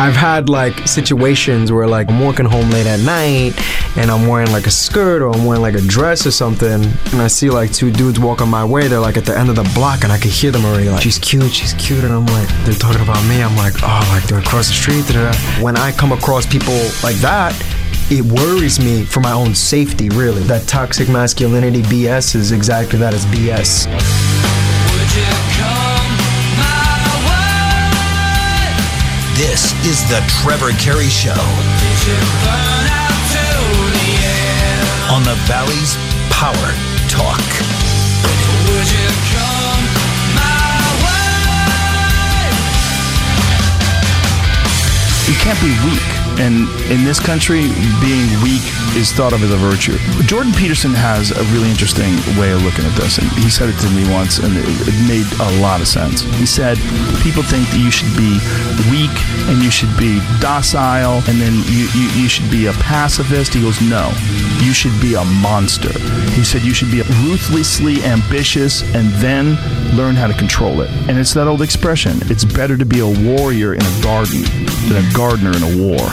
I've had like situations where like I'm working home late at night and I'm wearing like a skirt or I'm wearing like a dress or something and I see like two dudes walking my way. They're like at the end of the block and I can hear them already like she's cute, she's cute and I'm like they're talking about me. I'm like oh like they're across the street. da-da-da. When I come across people like that. It worries me for my own safety, really. That toxic masculinity BS is exactly that, it's BS. This is the Trevor Carey Show on the Valley's Power Talk. You can't be weak. And in this country, being weak is thought of as a virtue. Jordan Peterson has a really interesting way of looking at this. And he said it to me once, and it, made a lot of sense. He said, People think that you should be weak and you should be docile, and then you, you, you should be a pacifist. He goes, No, you should be a monster. He said, You should be ruthlessly ambitious and then learn how to control it. And it's that old expression it's better to be a warrior in a garden than a gardener in a war.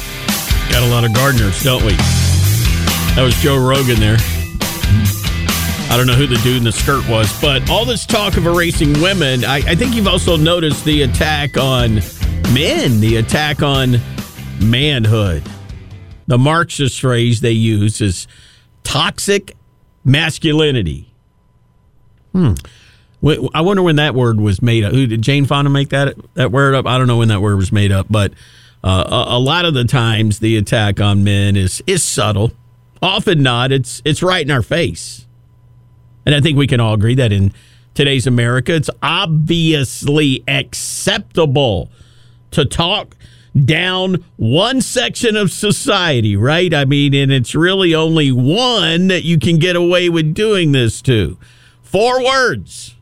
Got a lot of gardeners, don't we? That was Joe Rogan there. I don't know who the dude in the skirt was, but all this talk of erasing women, I, I think you've also noticed the attack on men, the attack on manhood. The Marxist phrase they use is toxic masculinity. Hmm. I wonder when that word was made up. Did Jane Fonda make that that word up? I don't know when that word was made up, but uh, a, a lot of the times the attack on men is is subtle. Often not. It's it's right in our face. And I think we can all agree that in today's America, it's obviously acceptable to talk down one section of society, right? I mean, and it's really only one that you can get away with doing this to. Four words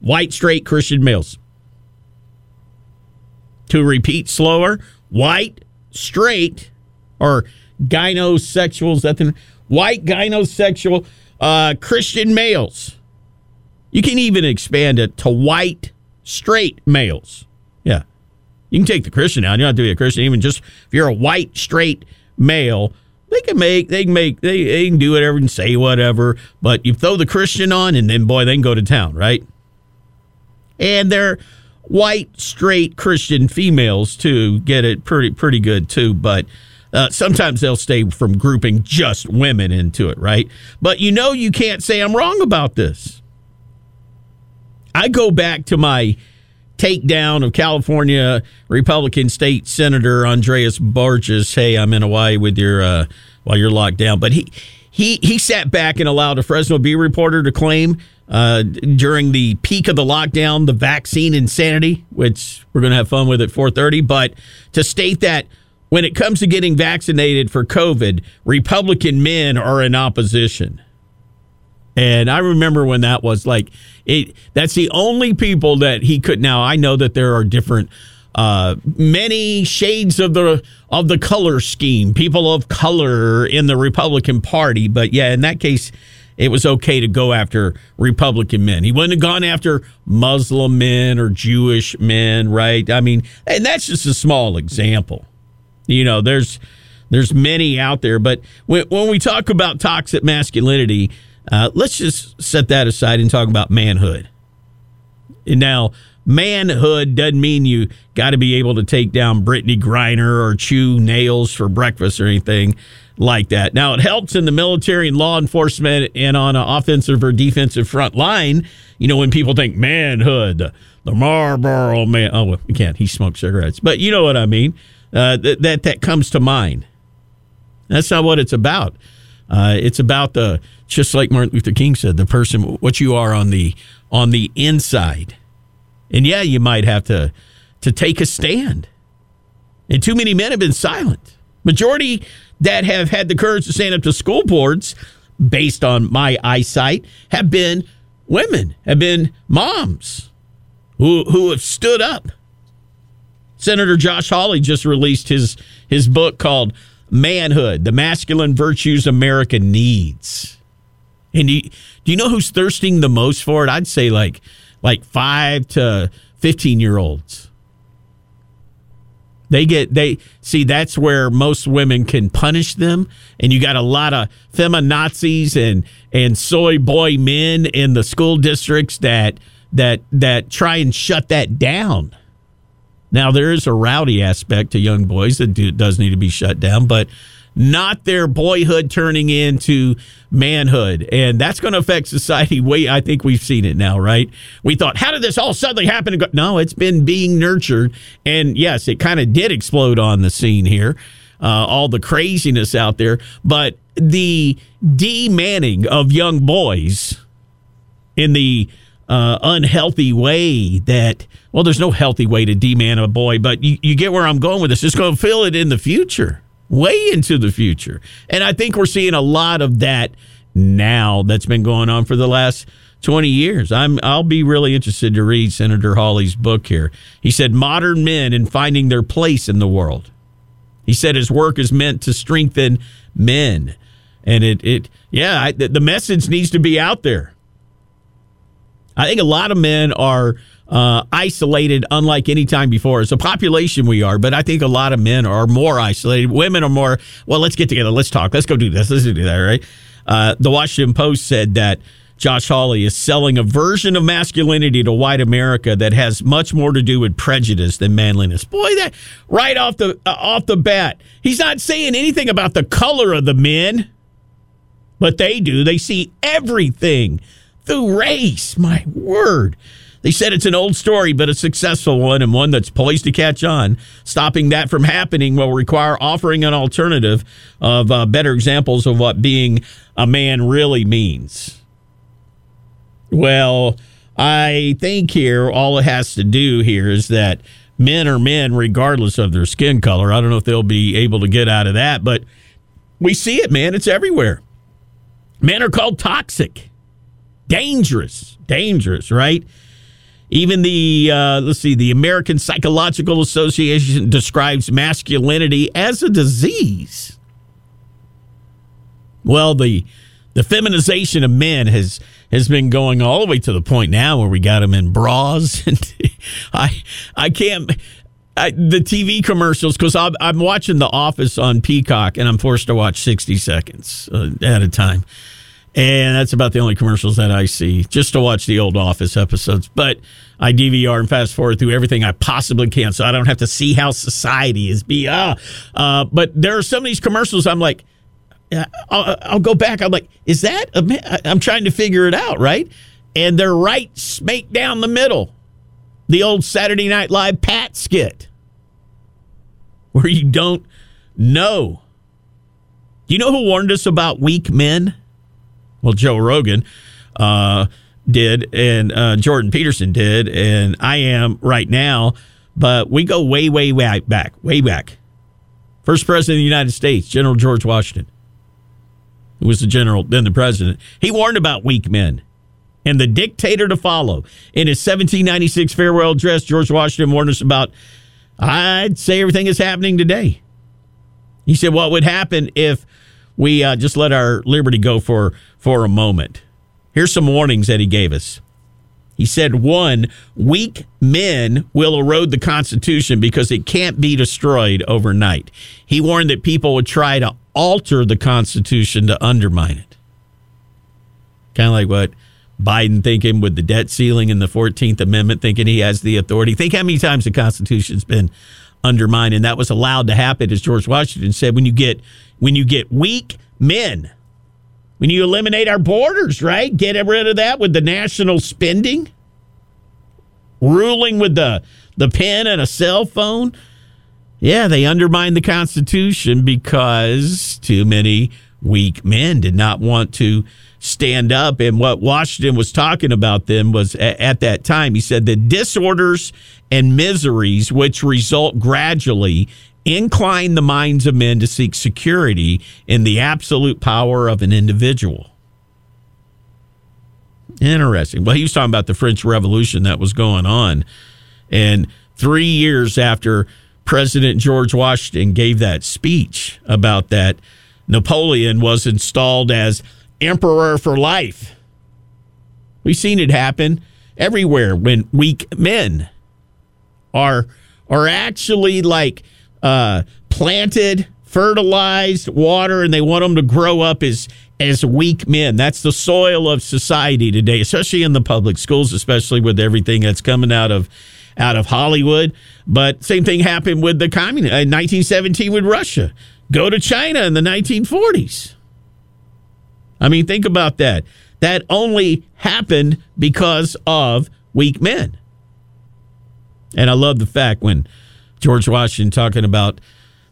white, straight Christian males. To repeat slower, white, straight, or gynosexuals, the white gynosexual uh, Christian males. You can even expand it to white, straight males. Yeah. You can take the Christian out. You don't have to be a Christian. Even just if you're a white, straight male, they can make, they can make, they, they can do whatever and say whatever. But you throw the Christian on, and then boy, they can go to town, right? And they're white, straight Christian females too. Get it pretty, pretty good too. But uh, sometimes they'll stay from grouping just women into it, right? But you know, you can't say I'm wrong about this. I go back to my takedown of California Republican State Senator Andreas Borgeas. Hey, I'm in Hawaii with your uh, while you're locked down, but he he he sat back and allowed a Fresno Bee reporter to claim uh, during the peak of the lockdown the vaccine insanity, which we're going to have fun with at 4:30, but to state that when it comes to getting vaccinated for COVID, Republican men are in opposition. And I remember when that was like it that's the only people that he could now I know that there are different uh many shades of the of the color scheme, people of color in the Republican Party, but yeah, in that case it was okay to go after Republican men. He wouldn't have gone after Muslim men or Jewish men, right? I mean, and that's just a small example. You know, there's there's many out there, but when, when we talk about toxic masculinity, uh, let's just set that aside and talk about manhood. And now, manhood doesn't mean you got to be able to take down Brittney Griner or chew nails for breakfast or anything like that. Now, it helps in the military and law enforcement and on an offensive or defensive front line. You know, when people think manhood, the, Marlboro man. Oh, well, we can't. He smoked cigarettes, but you know what I mean. Uh, that, that that comes to mind. That's not what it's about. Uh, it's about the just like Martin Luther King said, the person what you are on the on the inside. And yeah, you might have to to take a stand. And too many men have been silent. Majority that have had the courage to stand up to school boards, based on my eyesight, have been women, have been moms who who have stood up. Senator Josh Hawley just released his his book called Manhood: The Masculine Virtues America Needs. And do you, do you know who's thirsting the most for it? I'd say like like 5 to 15 year olds. They get they see that's where most women can punish them, and you got a lot of feminazis and and soy boy men in the school districts that that that try and shut that down. Now there is a rowdy aspect to young boys that do, does need to be shut down, but not their boyhood turning into manhood. And that's going to affect society. Way I think we've seen it now, right? We thought, how did this all suddenly happen? No, it's been being nurtured. And yes, it kind of did explode on the scene here. Uh, all the craziness out there, but the demanning of young boys in the uh, unhealthy way that well there's no healthy way to demand a boy but you, you get where i'm going with this it's going to feel it in the future way into the future. And i think we're seeing a lot of that now that's been going on for the last 20 years. I'm i'll be really interested to read senator hawley's book here. He said modern men and finding their place in the world. He said his work is meant to strengthen men. And it it yeah I, the message needs to be out there. I think a lot of men are uh, isolated, unlike any time before. As a population, we are, but I think a lot of men are more isolated. Women are more, well, let's get together, let's talk, let's go do this, let's do that, right? Uh, the Washington Post said that Josh Hawley is selling a version of masculinity to white America that has much more to do with prejudice than manliness. Boy, that right off the uh, off the bat, he's not saying anything about the color of the men, but they do. They see everything through race. My word. They said it's an old story, but a successful one and one that's poised to catch on. Stopping that from happening will require offering an alternative of uh, better examples of what being a man really means. Well, I think here all it has to do here is that men are men regardless of their skin color. I don't know if they'll be able to get out of that, but we see it, man. It's everywhere. Men are called toxic dangerous, dangerous, right? Even the uh, let's see, the American Psychological Association describes masculinity as a disease. Well, the the feminization of men has has been going all the way to the point now where we got them in bras, and I I can't. I, the TV commercials because I'm, I'm watching The Office on Peacock and I'm forced to watch 60 seconds uh, at a time and that's about the only commercials that I see just to watch the old Office episodes. But I DVR and fast forward through everything I possibly can, so I don't have to see how society is. Be ah, uh, but there are some of these commercials. I'm like, I'll, I'll go back. I'm like, is that? A, I'm trying to figure it out, right? And they're right smack down the middle. The old Saturday Night Live Pat skit, where you don't know. Do you know who warned us about weak men? Well, Joe Rogan uh, did, and uh, Jordan Peterson did, and I am right now. But we go way, way, way back, way back. First president of the United States, General George Washington, who was the general, then the president. He warned about weak men and the dictator to follow. In his 1796 farewell address, George Washington warned us about, I'd say, everything is happening today. He said, What would happen if we uh, just let our liberty go for for a moment. Here's some warnings that he gave us. He said, one, weak men will erode the Constitution because it can't be destroyed overnight. He warned that people would try to alter the Constitution to undermine it. Kind of like what Biden thinking with the debt ceiling and the 14th Amendment, thinking he has the authority. Think how many times the Constitution's been undermined, and that was allowed to happen, as George Washington said, when you get when you get weak men when you eliminate our borders, right? Get rid of that with the national spending, ruling with the, the pen and a cell phone. Yeah, they undermine the Constitution because too many weak men did not want to stand up. And what Washington was talking about then was at that time, he said the disorders and miseries which result gradually incline the minds of men to seek security in the absolute power of an individual. Interesting. Well, he was talking about the French Revolution that was going on. And three years after President George Washington gave that speech about that, Napoleon was installed as emperor for life. We've seen it happen everywhere when weak men are are actually like uh, planted, fertilized, water, and they want them to grow up as as weak men. That's the soil of society today, especially in the public schools, especially with everything that's coming out of out of Hollywood. But same thing happened with the communist in 1917 with Russia. Go to China in the 1940s. I mean, think about that. That only happened because of weak men. And I love the fact when George Washington talking about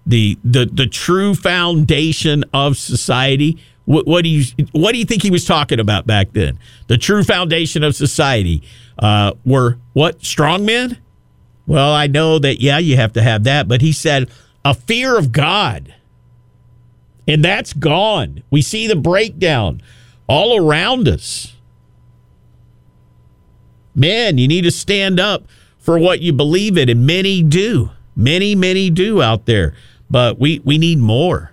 the the the true foundation of society. What, what do you what do you think he was talking about back then? The true foundation of society uh, were what strong men. Well, I know that yeah, you have to have that, but he said a fear of God, and that's gone. We see the breakdown all around us. Men, you need to stand up for what you believe in, and many do. Many, many do out there. But we we need more.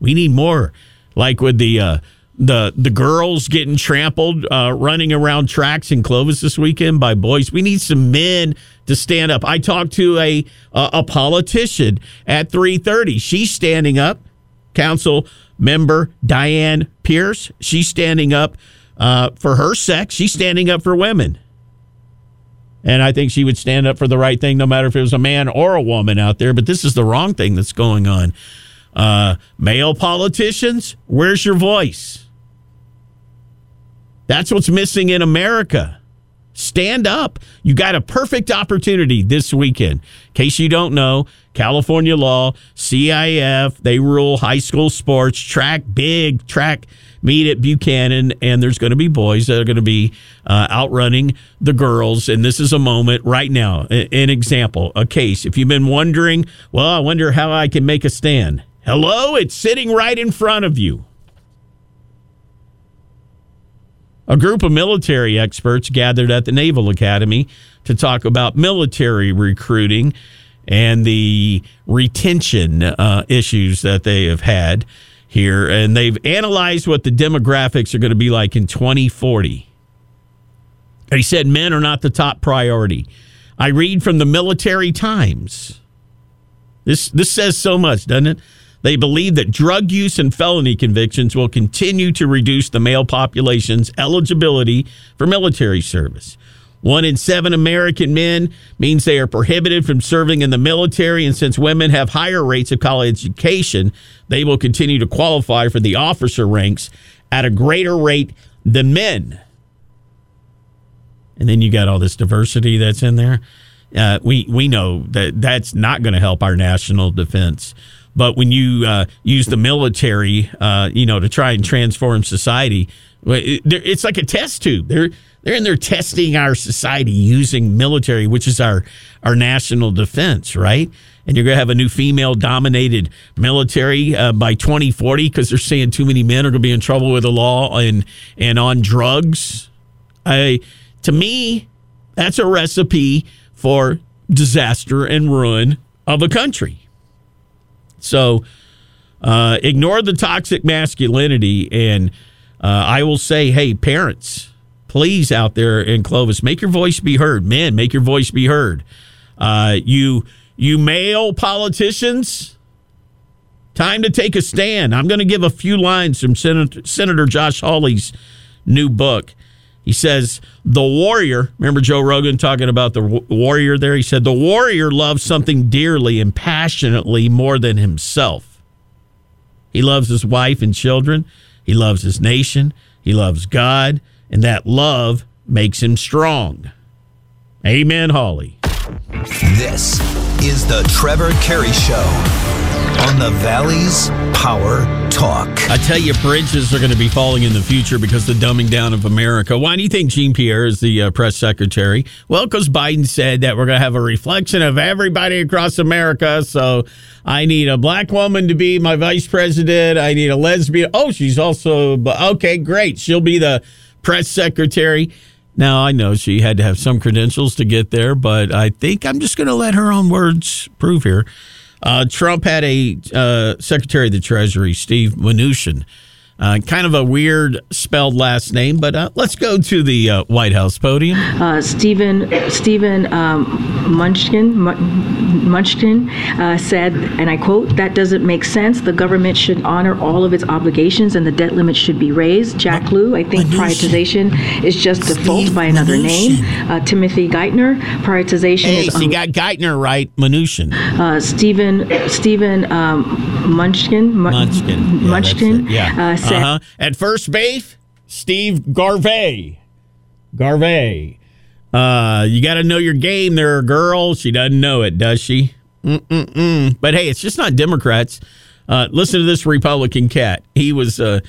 We need more. Like with the uh, the the girls getting trampled, uh, running around tracks in Clovis this weekend by boys. We need some men to stand up. I talked to a a, a politician at three thirty. She's standing up. Council member Diane Pierce. She's standing up uh, for her sex. She's standing up for women. And I think she would stand up for the right thing no matter if it was a man or a woman out there. But this is the wrong thing that's going on. Uh, male politicians, where's your voice? That's what's missing in America. Stand up. You got a perfect opportunity this weekend. In case you don't know, California law, CIF, they rule high school sports, track, big track meet at Buchanan, and there's going to be boys that are going to be uh, outrunning the girls. And this is a moment right now, an example, a case. If you've been wondering, well, I wonder how I can make a stand. Hello, it's sitting right in front of you. A group of military experts gathered at the Naval Academy to talk about military recruiting and the retention uh, issues that they have had here. And they've analyzed what the demographics are going to be like in 2040. He said men are not the top priority. I read from the Military Times. This this says so much, doesn't it? They believe that drug use and felony convictions will continue to reduce the male population's eligibility for military service. One in seven American men means they are prohibited from serving in the military, and since women have higher rates of college education, they will continue to qualify for the officer ranks at a greater rate than men. And then you got all this diversity that's in there. Uh, we we know that that's not going to help our national defense. But when you uh, use the military, uh, you know, to try and transform society, it's like a test tube. They're they're in there testing our society using military, which is our our national defense, right? And you're going to have a new female dominated military uh, by 2040 because they're saying too many men are going to be in trouble with the law and and on drugs. I to me, that's a recipe for disaster and ruin of a country. So uh, ignore the toxic masculinity, and uh, I will say, hey, parents, please out there in Clovis, make your voice be heard. Men, make your voice be heard. Uh, you you male politicians, time to take a stand. I'm going to give a few lines from Senator, Senator Josh Hawley's new book. He says, The warrior, remember Joe Rogan talking about the warrior there? He said, The warrior loves something dearly and passionately more than himself. He loves his wife and children, he loves his nation, he loves God, and that love makes him strong. Amen, Hawley. This is the Trevor Carey Show on the Valley's Power Talk. I tell you, bridges are going to be falling in the future because the dumbing down of America. Why do you think Jean Pierre is the uh, press secretary? Well, because Biden said that we're going to have a reflection of everybody across America. So I need a black woman to be my vice president. I need a lesbian. Oh, she's also okay. Great, she'll be the press secretary. Now I know she had to have some credentials to get there, but I think I'm just going to let her own words prove here. Uh, Trump had a uh, Secretary of the Treasury, Steve Mnuchin. Uh, kind of a weird spelled last name, but uh, let's go to the uh, White House podium. Uh, Stephen Stephen um, Munchkin Mun- Munchkin uh, said, and I quote: "That doesn't make sense. The government should honor all of its obligations, and the debt limit should be raised." Jack Lew, I think privatization is just default by another name. Uh, Timothy Geithner, privatization Hey, is so you got Geithner right, Mnuchin. uh, Stephen Stephen um, Munchkin Mun- Munchkin. Yeah, uh, uh-huh. At first base, Steve Garvey. Garvey. Uh, you got to know your game there, are girls. She doesn't know it, does she? Mm-mm-mm. But hey, it's just not Democrats. Uh, listen to this Republican cat. He was uh,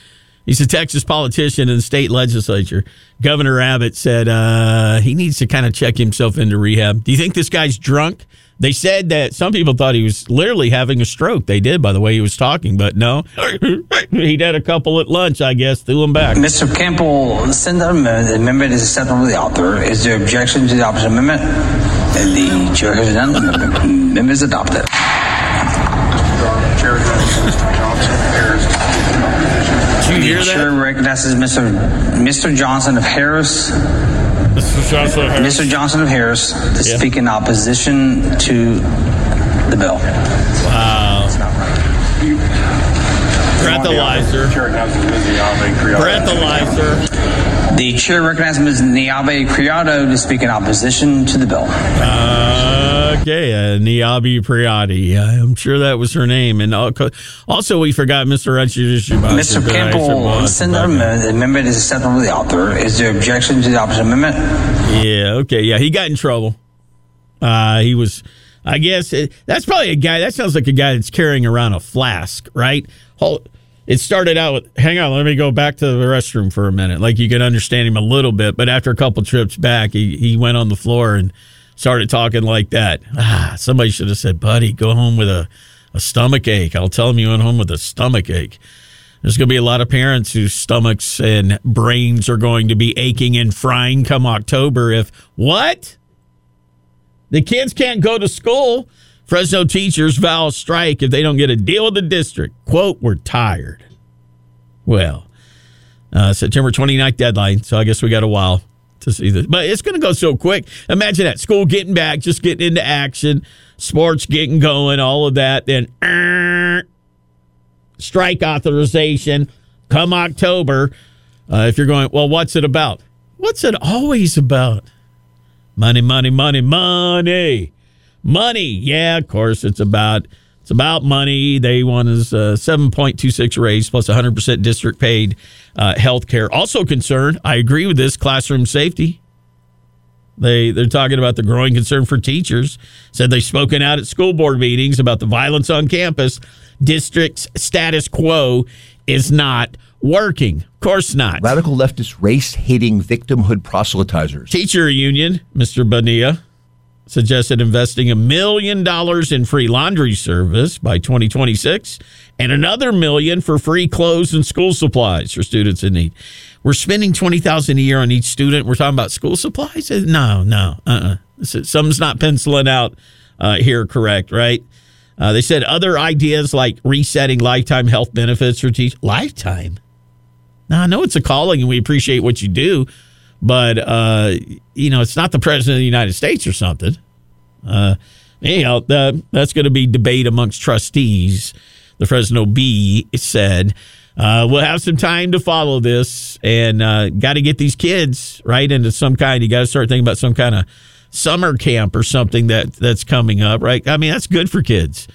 he's a Texas politician in the state legislature. Governor Abbott said uh, he needs to kind of check himself into rehab. Do you think this guy's drunk? They said that some people thought he was literally having a stroke. They did by the way he was talking, but no, he'd had a couple at lunch. I guess threw him back. Mr. Campbell, send that amendment. The amendment is acceptable to the author. Is there objection to the opposite amendment? And the chair has. The amendment is adopted. Did you hear The chair that? recognizes Mr. Mr. Johnson of Harris. Mr. Johnson of Harris to Yeah. speak in opposition to the bill. Wow. Breathalyzer. Breathalyzer. The chair recognizes Ms. Niabe Criado to speak in opposition to the bill. Okay, uh, Priati. I'm sure that was her name. And also, we forgot Mr. Retchie. Mr. Campbell, send amendment. The amendment is acceptable to the author. Is there objection to the opposite amendment? Yeah, okay, yeah, he got in trouble. Uh, he was, I guess, it, that's probably a guy, that sounds like a guy that's carrying around a flask, right? Hold, it started out with, hang on, let me go back to the restroom for a minute. Like you can understand him a little bit, but after a couple trips back, he, he went on the floor and started talking like that. Ah, somebody should have said, buddy, go home with a, a stomach ache. I'll tell him you went home with a stomach ache. There's going to be a lot of parents whose stomachs and brains are going to be aching and frying come October if what? The kids can't go to school. Fresno teachers vow a strike if they don't get a deal with the district. Quote, we're tired. Well, uh, September 29th deadline, so I guess we got a while to see this. But it's going to go so quick. Imagine that school getting back, just getting into action, sports getting going, all of that. Then uh, strike authorization come October. Uh, if you're going, well, what's it about? What's it always about? Money, money, money, money, money. Yeah, of course, it's about it's about money. They want his uh, seven point two six raise plus one hundred percent district paid uh, health care. Also concerned, I agree with this classroom safety. They they're talking about the growing concern for teachers. Said they've spoken out at school board meetings about the violence on campus. District's status quo is not working. Of course not. Radical leftist race hating victimhood proselytizers. Teacher union, Mr. Bonilla, suggested investing a million dollars in free laundry service by 2026 and another million for free clothes and school supplies for students in need. We're spending 20000 a year on each student. We're talking about school supplies? No, no. Uh-uh. Something's not penciling out uh, here correct, right? Uh, they said other ideas like resetting lifetime health benefits for teachers. Lifetime? Now, I know it's a calling and we appreciate what you do, but, uh, you know, it's not the president of the United States or something. Uh, anyhow, that, that's going to be debate amongst trustees. The Fresno Bee said, uh, we'll have some time to follow this and uh, got to get these kids right into some kind. You got to start thinking about some kind of summer camp or something that that's coming up, right? I mean, that's good for kids.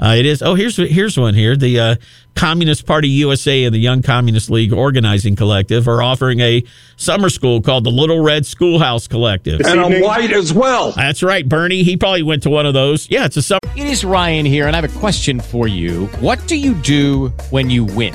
Uh, it is. Oh, here's here's one here. The uh, Communist Party USA and the Young Communist League Organizing Collective are offering a summer school called the Little Red Schoolhouse Collective. And I'm white as well. That's right, Bernie. He probably went to one of those. Yeah, it's a summer. It is Ryan here, and I have a question for you. What do you do when you win?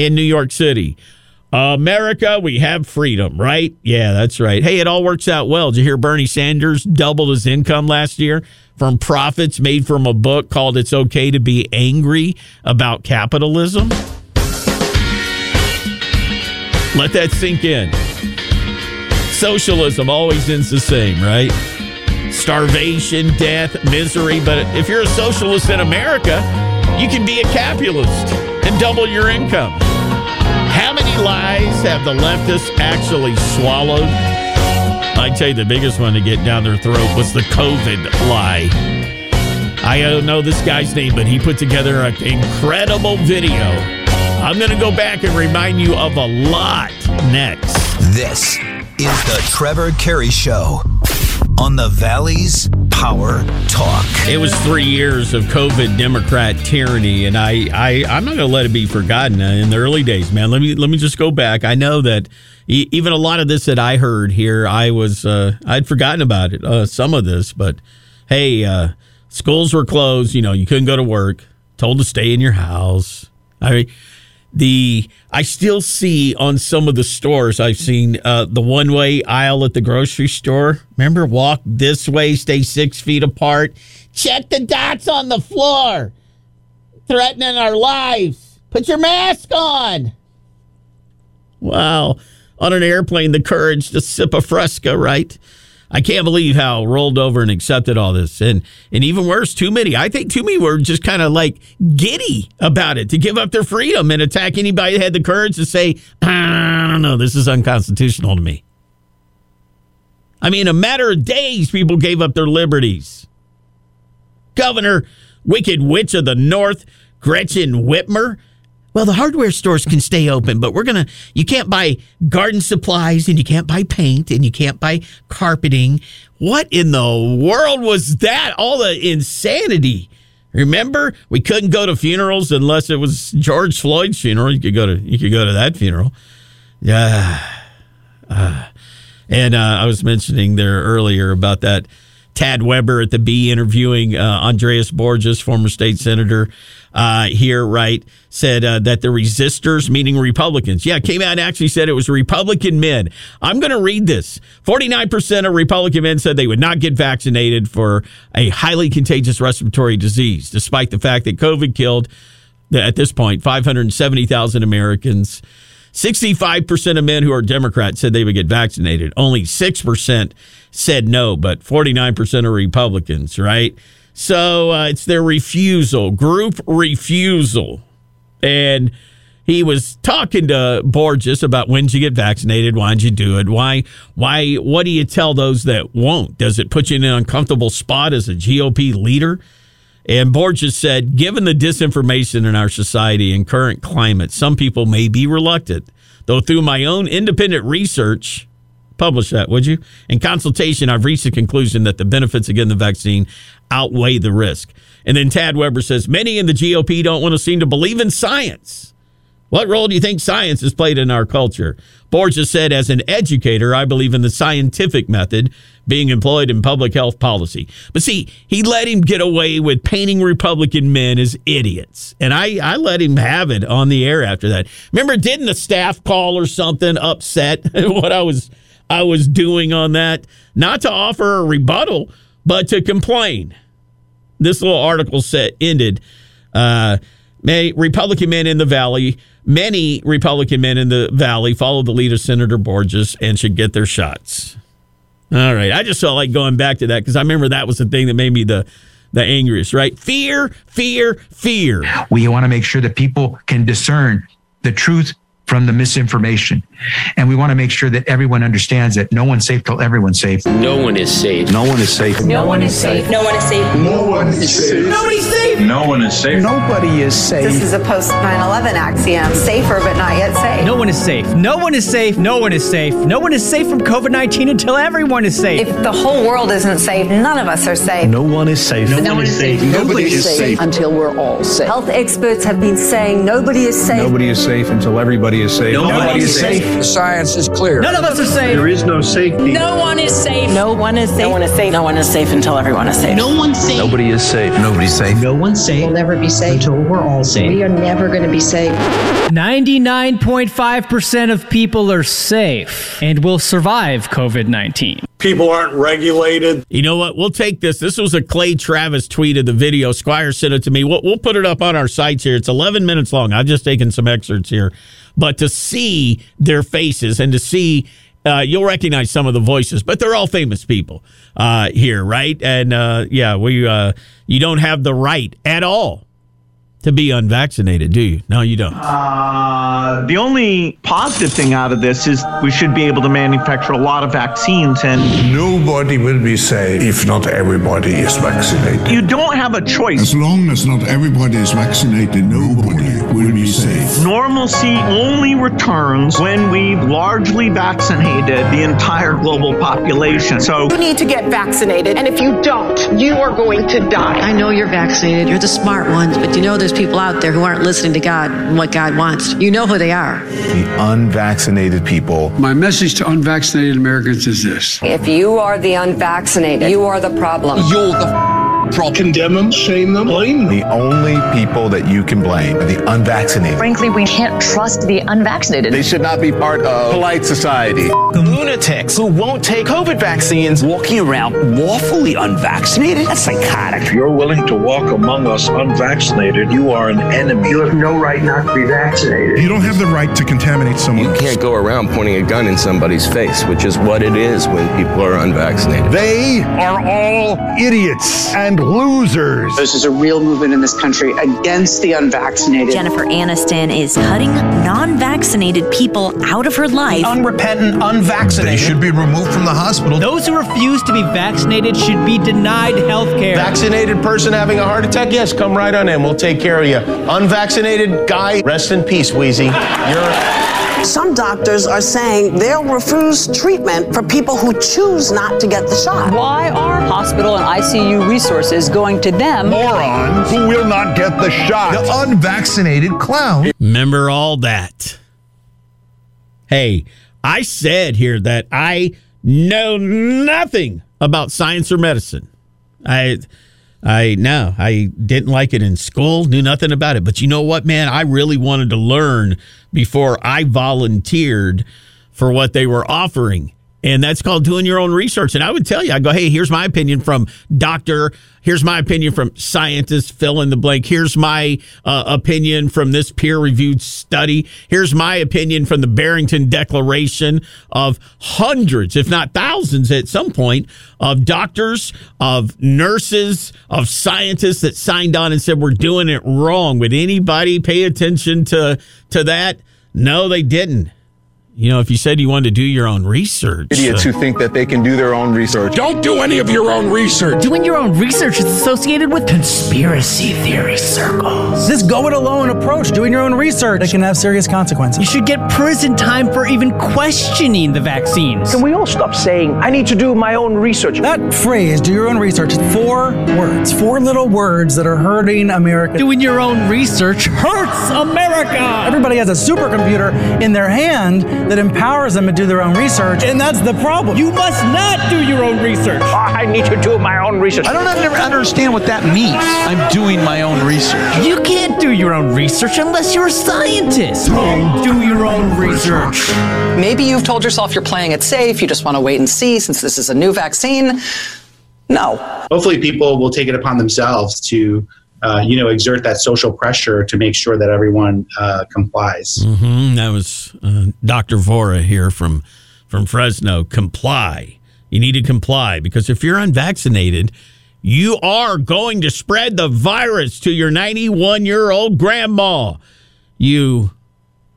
in New York City. America, we have freedom, right? Yeah, that's right. Hey, it all works out well. Did you hear Bernie Sanders doubled his income last year from profits made from a book called It's Okay to Be Angry About Capitalism? Let that sink in. Socialism always ends the same, right? Starvation, death, misery. But if you're a socialist in America, you can be a capitalist and double your income. How many lies have the leftists actually swallowed? I tell you, the biggest one to get down their throat was the COVID lie. I don't know this guy's name, but he put together an incredible video. I'm going to go back and remind you of a lot next. This is the Trevor Carey Show on the Valley's Power Talk. It was three years of COVID Democrat tyranny, and I, I I'm not going to let it be forgotten. In the early days, man, let me let me just go back. I know that even a lot of this that I heard here, I was uh, I'd forgotten about it. Uh, some of this, but hey, uh, schools were closed. You know, you couldn't go to work. Told to stay in your house. I mean, the I still see on some of the stores I've seen uh, the one way aisle at the grocery store. Remember, walk this way, stay six feet apart. Check the dots on the floor, threatening our lives. Put your mask on. Wow, on an airplane, the courage to sip a Fresca, right? I can't believe how rolled over and accepted all this, and and even worse, too many. I think too many were just kind of like giddy about it to give up their freedom and attack anybody that had the courage to say, I don't know, this is unconstitutional to me. I mean, a matter of days, people gave up their liberties. Governor, Wicked Witch of the North, Gretchen Whitmer. Well, the hardware stores can stay open, but we're going to, you can't buy garden supplies and you can't buy paint and you can't buy carpeting. What in the world was that? All the insanity. Remember, we couldn't go to funerals unless it was George Floyd's funeral. You could go to, you could go to that funeral. Yeah. Uh, and uh, I was mentioning there earlier about that Tad Weber at the Bee interviewing uh, Andreas Borgeas, former state senator uh, here, right, said uh, that the resistors, meaning Republicans, yeah, came out and actually said it was Republican men. I'm going to read this. 49% of Republican men said they would not get vaccinated for a highly contagious respiratory disease, despite the fact that COVID killed, at this point, 570,000 Americans. 65% of men who are Democrats said they would get vaccinated. Only 6% said no, but 49% are Republicans, right? So uh, it's their refusal, group refusal. And he was talking to Borgeas about when did you get vaccinated? Why did you do it? Why, why, what do you tell those that won't? Does it put you in an uncomfortable spot as a GOP leader? And Borgeas said, given the disinformation in our society and current climate, some people may be reluctant. Though through my own independent research, publish that, would you? In consultation, I've reached the conclusion that the benefits of getting the vaccine outweigh the risk. And then Tad Weber says, many in the GOP don't want to seem to believe in science. What role do you think science has played in our culture? Borgeas said, as an educator, I believe in the scientific method being employed in public health policy. But see, he let him get away with painting Republican men as idiots. And I, I let him have it on the air after that. Remember, didn't the staff call or something upset what I was I was doing on that? Not to offer a rebuttal, but to complain. This little article said ended. Uh, May Republican men in the Valley, many Republican men in the Valley follow the lead of Senator Borgeas and should get their shots. All right. I just felt like going back to that because I remember that was the thing that made me the the angriest, right? Fear, fear, fear. We want to make sure that people can discern the truth from the misinformation. And we want to make sure that everyone understands that no one's safe till everyone's safe. No one is safe. No one is safe. No one is safe. No one is safe. No one is safe. Nobody's safe. No one is safe. Nobody is safe. This is a post 9 11 axiom. Safer, but not yet safe. No one is safe. No one is safe. No one is safe. No one is safe from COVID 19 until everyone is safe. If the whole world isn't safe, none of us are safe. No one is safe. No, no one is safe. safe. Nobody is safe until we're all safe. Health experts have been saying nobody is safe. Nobody is safe until everybody is safe. Nobody is safe. The science is clear. None of us are safe. There is no safety. No one is safe. No one is safe. No one is safe. No one is safe until everyone is safe. No one's safe. Nobody is safe. Nobody's safe. No one's safe. We'll never be safe until we're all safe. We are never going to be safe. 99.5% of people are safe and will survive COVID 19. People aren't regulated. You know what? We'll take this. This was a Clay Travis tweet of the video. Squire sent it to me. We'll, we'll put it up on our sites here. It's 11 minutes long. I've just taken some excerpts here. But to see their faces and to see, uh, you'll recognize some of the voices, but they're all famous people uh, here, right? And uh, yeah, we uh, you don't have the right at all to be unvaccinated, do you? No, you don't. Uh, the only positive thing out of this is we should be able to manufacture a lot of vaccines and nobody will be safe if not everybody is vaccinated. You don't have a choice. As long as not everybody is vaccinated, nobody will be safe. Normalcy only returns when we've largely vaccinated the entire global population. So you need to get vaccinated, and if you don't, you are going to die. I know you're vaccinated. You're the smart ones, but you know there's people out there who aren't listening to God and what God wants. You know who they are. The unvaccinated people. My message to unvaccinated Americans is this If you are the unvaccinated, you are the problem. You're the problem. Condemn them, shame them, blame them. The only people that you can blame are the unvaccinated. Frankly, we can't trust the unvaccinated. They should not be part of polite society. The Lunatics who won't take COVID vaccines walking around lawfully unvaccinated? That's psychotic. If you're willing to walk among us unvaccinated, you are an enemy. You have no right not to be vaccinated. You don't have the right to contaminate someone. You can't go around pointing a gun in somebody's face, which is what it is when people are unvaccinated. They are all idiots and losers. This is a real movement in this country against the unvaccinated. Jennifer Aniston is cutting non vaccinated people out of her life. Unrepentant, unvaccinated. They should be removed from the hospital. Those who refuse to be vaccinated should be denied health care. Vaccinated person having a heart attack? Yes, come right on in. We'll take care of you. Unvaccinated guy, rest in peace, Wheezy. You're. Some doctors are saying they'll refuse treatment for people who choose not to get the shot. Why are hospital and ICU resources going to them? Morons who will not get the shot. The unvaccinated clown. Remember all that. Hey, I said here that I know nothing about science or medicine. I I no, I didn't like it in school, knew nothing about it. But you know what, man? I really wanted to learn before I volunteered for what they were offering. And that's called doing your own research. And I would tell you, I go, hey, here's my opinion from doctor. Here's my opinion from scientist, fill in the blank. Here's my uh, opinion from this peer reviewed study. Here's my opinion from the Barrington Declaration of hundreds, if not thousands at some point, of doctors, of nurses, of scientists that signed on and said, we're doing it wrong. Would anybody pay attention to, to that? No, they didn't. You know, if you said you wanted to do your own research, Idiots uh, who think that they can do their own research. Don't do any of your own research. Doing your own research is associated with conspiracy theory circles. This go it alone approach, doing your own research, it can have serious consequences. You should get prison time for even questioning the vaccines. Can we all stop saying, I need to do my own research? That phrase, do your own research, is four words, four little words that are hurting America. Doing your own research hurts America. Everybody has a supercomputer in their hand that empowers them to do their own research, and that's the problem. You must not do your own research. I need to do my own research. I don't understand what that means. I'm doing my own research. You can't do your own research unless you're a scientist. Do your own research. Maybe you've told yourself you're playing it safe, you just want to wait and see since this is a new vaccine. No. Hopefully, people will take it upon themselves to uh, you know, exert that social pressure to make sure that everyone uh, complies. Mm-hmm. That was uh, Dr. Vora here from from Fresno. Comply. You need to comply because if you're unvaccinated, you are going to spread the virus to your 91 year old grandma. You.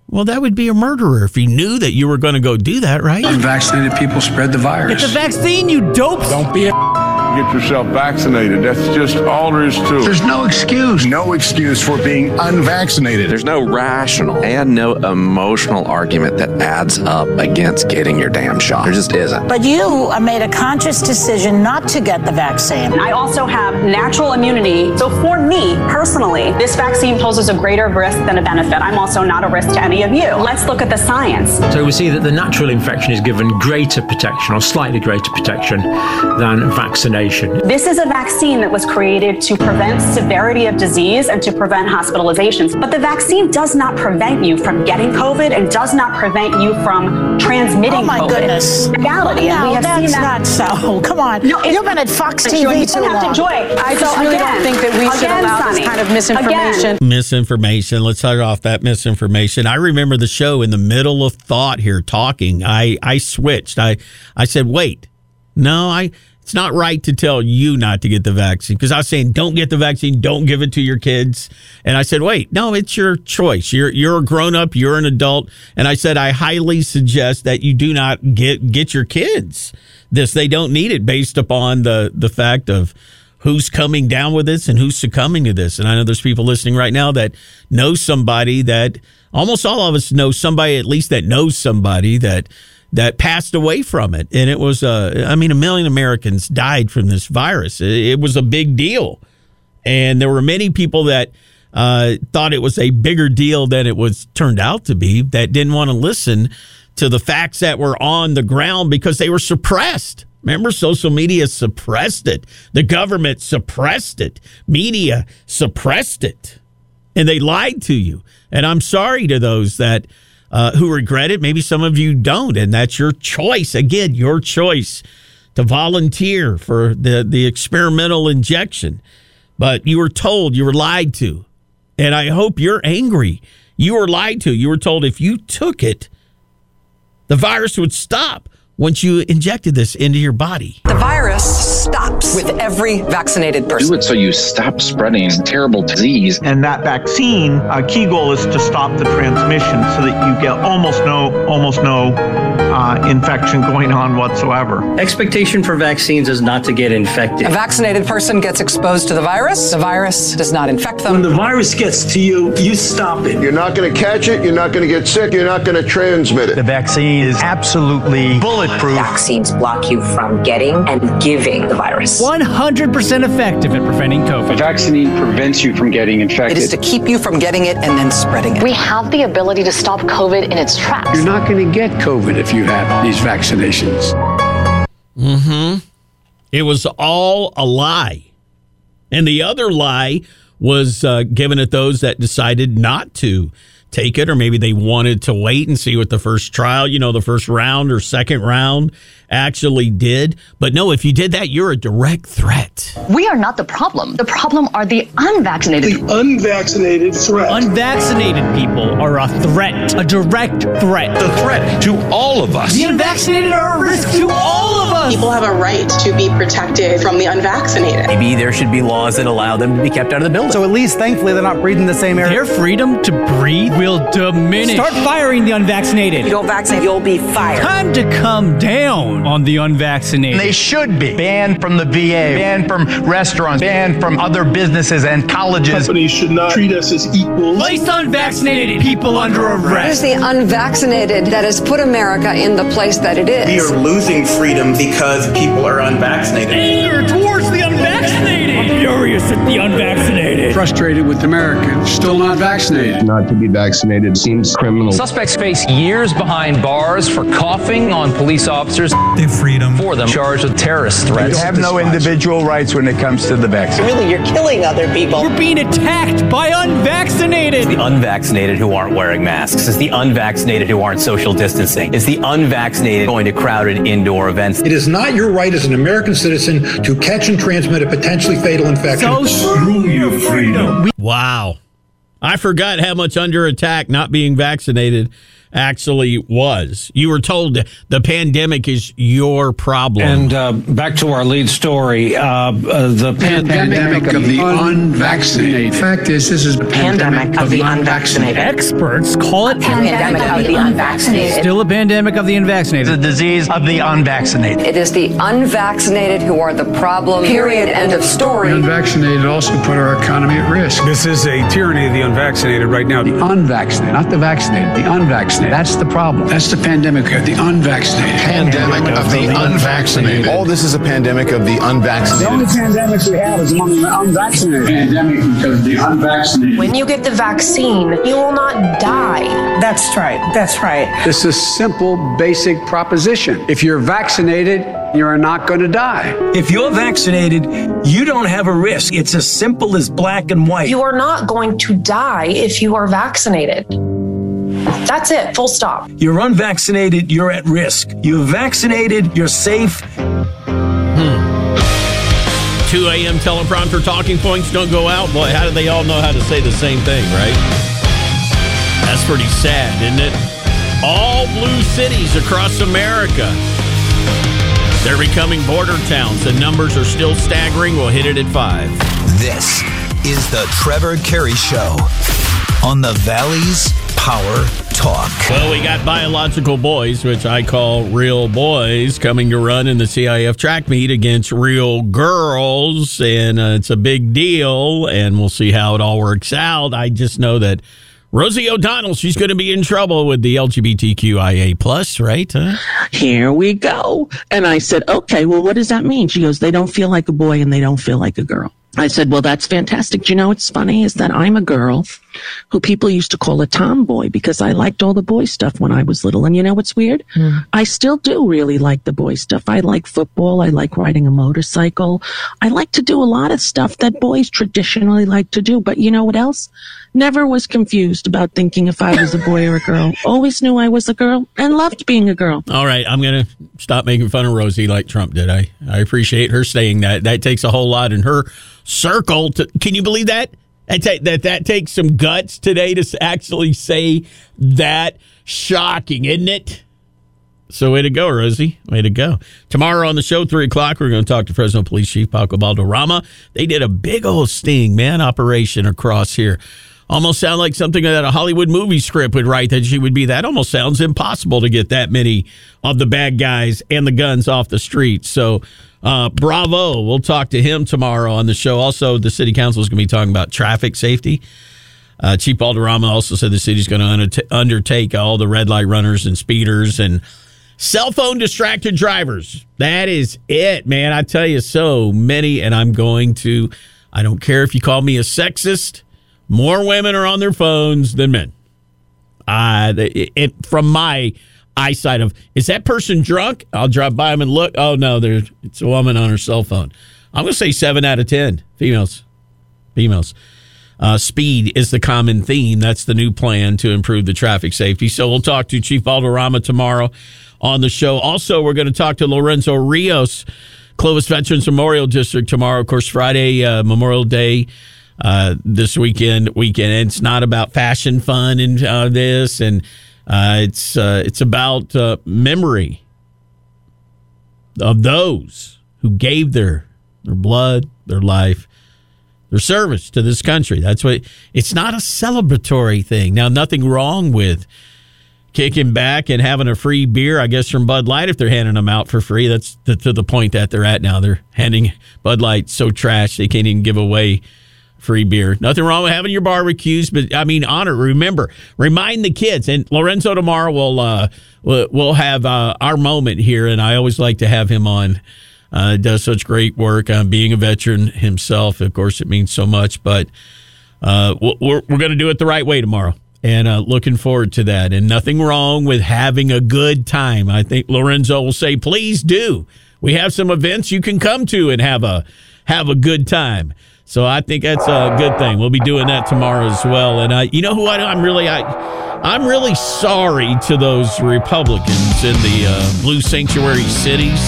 Well, that would be a murderer if he knew that you were going to go do that, right? Unvaccinated people spread the virus. Get the vaccine, you dopes. Don't be a get yourself vaccinated. That's just all there is to it. There's no excuse. No excuse for being unvaccinated. There's no rational and no emotional argument that adds up against getting your damn shot. There just isn't. But you made a conscious decision not to get the vaccine. I also have natural immunity. So for me personally, this vaccine poses a greater risk than a benefit. I'm also not a risk to any of you. Let's look at the science. So we see that the natural infection is given greater protection or slightly greater protection than vaccination. This is a vaccine that was created to prevent severity of disease and to prevent hospitalizations. But the vaccine does not prevent you from getting COVID and does not prevent you from transmitting oh my COVID. goodness. Reality. No, and we have that's seen that. not so. Come on. No, You've been at Fox TV you too long. to joy. I just So really again, don't think that we should again, allow Sonny, this kind of misinformation. Again. Misinformation. Let's start off that misinformation. I remember the show in the middle of thought here talking. I, I switched. I, I said, wait, no, I it's not right to tell you not to get the vaccine because I was saying don't get the vaccine, don't give it to your kids. And I said, wait, no, it's your choice. You're you're a grown up, you're an adult, and I said I highly suggest that you do not get get your kids this. They don't need it based upon the the fact of who's coming down with this and who's succumbing to this. And I know there's people listening right now that know somebody that almost all of us know somebody at least that knows somebody that that passed away from it. And it was, uh, I mean, a million Americans died from this virus. It, was a big deal. And there were many people that uh, thought it was a bigger deal than it was turned out to be that didn't want to listen to the facts that were on the ground because they were suppressed. Remember, social media suppressed it. The government suppressed it. Media suppressed it. And they lied to you. And I'm sorry to those that uh, who regret it. Maybe some of you don't, and that's your choice. Again, your choice to volunteer for the, the experimental injection. But you were told, you were lied to. And I hope you're angry. You were lied to. You were told if you took it, the virus would stop once you injected this into your body. The virus stops with every vaccinated person. Do it so you stop spreading terrible disease. And that vaccine, a key goal is to stop the transmission so that you get almost no, almost no uh, infection going on whatsoever. Expectation for vaccines is not to get infected. A vaccinated person gets exposed to the virus. The virus does not infect them. When the virus gets to you, you stop it. You're not going to catch it. You're not going to get sick. You're not going to transmit it. The vaccine is absolutely bulletproof. Vaccines block you from getting and giving the virus. 100% effective at preventing COVID. A vaccine prevents you from getting infected. It is to keep you from getting it and then spreading it. We have the ability to stop COVID in its tracks. You're not going to get COVID if you have these vaccinations. Mm-hmm. It was all a lie. And the other lie was uh, given at those that decided not to take it, or maybe they wanted to wait and see what the first trial, you know, the first round or second round actually did. But no, if you did that, you're a direct threat. We are not the problem. The problem are the unvaccinated. The unvaccinated threat. Unvaccinated people are a threat, a direct threat. The threat to all of us. The unvaccinated are a risk to all of us. People have a right to be protected from the unvaccinated. Maybe there should be laws that allow them to be kept out of the building. So at least, thankfully, they're not breathing the same air. Their freedom to breathe will diminish. Start firing the unvaccinated. If you don't vaccinate, you'll be fired. Time to come down on the unvaccinated. They should be banned from the VA, banned from restaurants, banned from other businesses and colleges. Companies should not treat us as equals. Place unvaccinated people under arrest. It's the unvaccinated that has put America in the place that it is. We are losing freedom because people are unvaccinated. Anger towards the unvaccinated. I'm furious at the unvaccinated. Frustrated with Americans still not vaccinated. Not to be vaccinated seems criminal. Suspects face years behind bars for coughing on police officers. Their freedom. For them charged with terrorist threats. You have no individual rights when it comes to the vaccine. Really, you're killing other people. We're being attacked by unvaccinated. It's the unvaccinated who aren't wearing masks. It's the unvaccinated who aren't social distancing. It's the unvaccinated going to crowded indoor events. It is not your right as an American citizen to catch and transmit a potentially fatal infection. So screw your freedom. Wow. I forgot how much under attack not being vaccinated actually was. You were told the pandemic is your problem. And uh, back to our lead story uh, uh, the pandemic, pandemic of the unvaccinated. Fact is, this is a pandemic of the unvaccinated. Experts call it pandemic of the unvaccinated. Still a pandemic of the unvaccinated. The disease of the unvaccinated. It is the unvaccinated who are the problem. Period. End of story. The unvaccinated also put our economy at risk. This is a tyranny of the unvaccinated right now. The unvaccinated, not the vaccinated, the unvaccinated. That's the problem. That's the pandemic of the unvaccinated. Pandemic of the unvaccinated. All this is a pandemic of the unvaccinated. The only pandemic we have is among the unvaccinated. Pandemic because of the unvaccinated. When you get the vaccine, you will not die. That's right. That's right. This is a simple, basic proposition. If you're vaccinated, you're not going to die. If you're vaccinated, you don't have a risk. It's as simple as black and white. You are not going to die if you are vaccinated. That's it, full stop. You're unvaccinated, you're at risk. You're vaccinated, you're safe. Hmm. 2 a.m. teleprompter talking points don't go out. Boy, how do they all know how to say the same thing, right? That's pretty sad, isn't it? All blue cities across America. They're becoming border towns. The numbers are still staggering. We'll hit it at five. This is the Trevor Carey Show on the Valley's Power Talk. Well, we got biological boys, which I call real boys, coming to run in the CIF track meet against real girls. And uh, it's a big deal, and we'll see how it all works out. I just know that Rosie O'Donnell, she's going to be in trouble with the LGBTQIA plus, right? Huh? Here we go. And I said, okay, well, what does that mean? She goes, they don't feel like a boy and they don't feel like a girl. I said, well, that's fantastic. Do you know what's funny is that I'm a girl who people used to call a tomboy because I liked all the boy stuff when I was little. And you know what's weird? Mm. I still do really like the boy stuff. I like football. I like riding a motorcycle. I like to do a lot of stuff that boys traditionally like to do. But you know what else? Never was confused about thinking if I was a boy or a girl. Always knew I was a girl and loved being a girl. All right, I'm going to stop making fun of Rosie like Trump did. I, I appreciate her saying that. That takes a whole lot in her circle. To, can you believe that? That, that that takes some guts today to actually say that. Shocking, isn't it? So way to go, Rosie. Way to go. Tomorrow on the show, 3 o'clock, we're going to talk to Fresno Police Chief Paco Balderrama. They did a big old sting, man, operation across here. Almost sound like something that a Hollywood movie script would write that she would be. That almost sounds impossible to get that many of the bad guys and the guns off the streets. So uh, bravo. We'll talk to him tomorrow on the show. Also, the city council is going to be talking about traffic safety. Uh, Chief Balderrama also said the city's going to undertake all the red light runners and speeders and cell phone distracted drivers. That is it, man. I tell you, so many, and I'm going to. I don't care if you call me a sexist. More women are on their phones than men. Uh, it, it, from my eyesight of is that person drunk? I'll drive by them and look. Oh no, there's it's a woman on her cell phone. I'm gonna say seven out of ten females. Females. Uh, speed is the common theme. That's the new plan to improve the traffic safety. So we'll talk to Chief Balderrama tomorrow on the show. Also, we're going to talk to Lorenzo Rios, Clovis Veterans Memorial District tomorrow. Of course, Friday uh, Memorial Day uh, this weekend. Weekend. It's not about fashion fun and uh, this, and uh, it's uh, it's about uh, memory. of those who gave their their blood, their life, their service to this country. That's what it's not a celebratory thing. Now, nothing wrong with kicking back and having a free beer, I guess, from Bud Light if they're handing them out for free. That's to, to the point that they're at now. They're handing Bud Light so trash they can't even give away free beer. Nothing wrong with having your barbecues, but I mean, honor. Remember, remind the kids. And Lorenzo tomorrow will uh, we'll have uh, our moment here, and I always like to have him on. Uh, does such great work. Uh, being a veteran himself, of course, it means so much. But uh, we're we're going to do it the right way tomorrow, and uh, looking forward to that. And nothing wrong with having a good time. I think Lorenzo will say, "Please do." We have some events you can come to and have a have a good time. So I think that's a good thing. We'll be doing that tomorrow as well. And I, you know who I'm really I, I'm really sorry to those Republicans in the uh, blue sanctuary cities.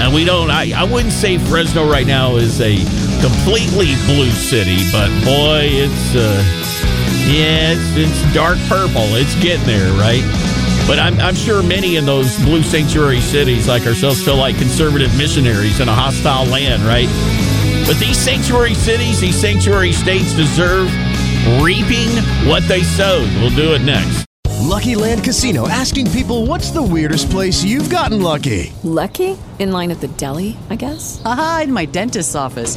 And we don't. I, I wouldn't say Fresno right now is a completely blue city, but boy, it's uh, yeah, it's, it's dark purple. It's getting there, right? But I'm, I'm sure many in those blue sanctuary cities like ourselves feel like conservative missionaries in a hostile land, right? But these sanctuary cities, these sanctuary states deserve reaping what they sowed. We'll do it next. Lucky Land Casino asking people what's the weirdest place you've gotten lucky? Lucky? In line at the deli, I guess? Aha, in my dentist's office.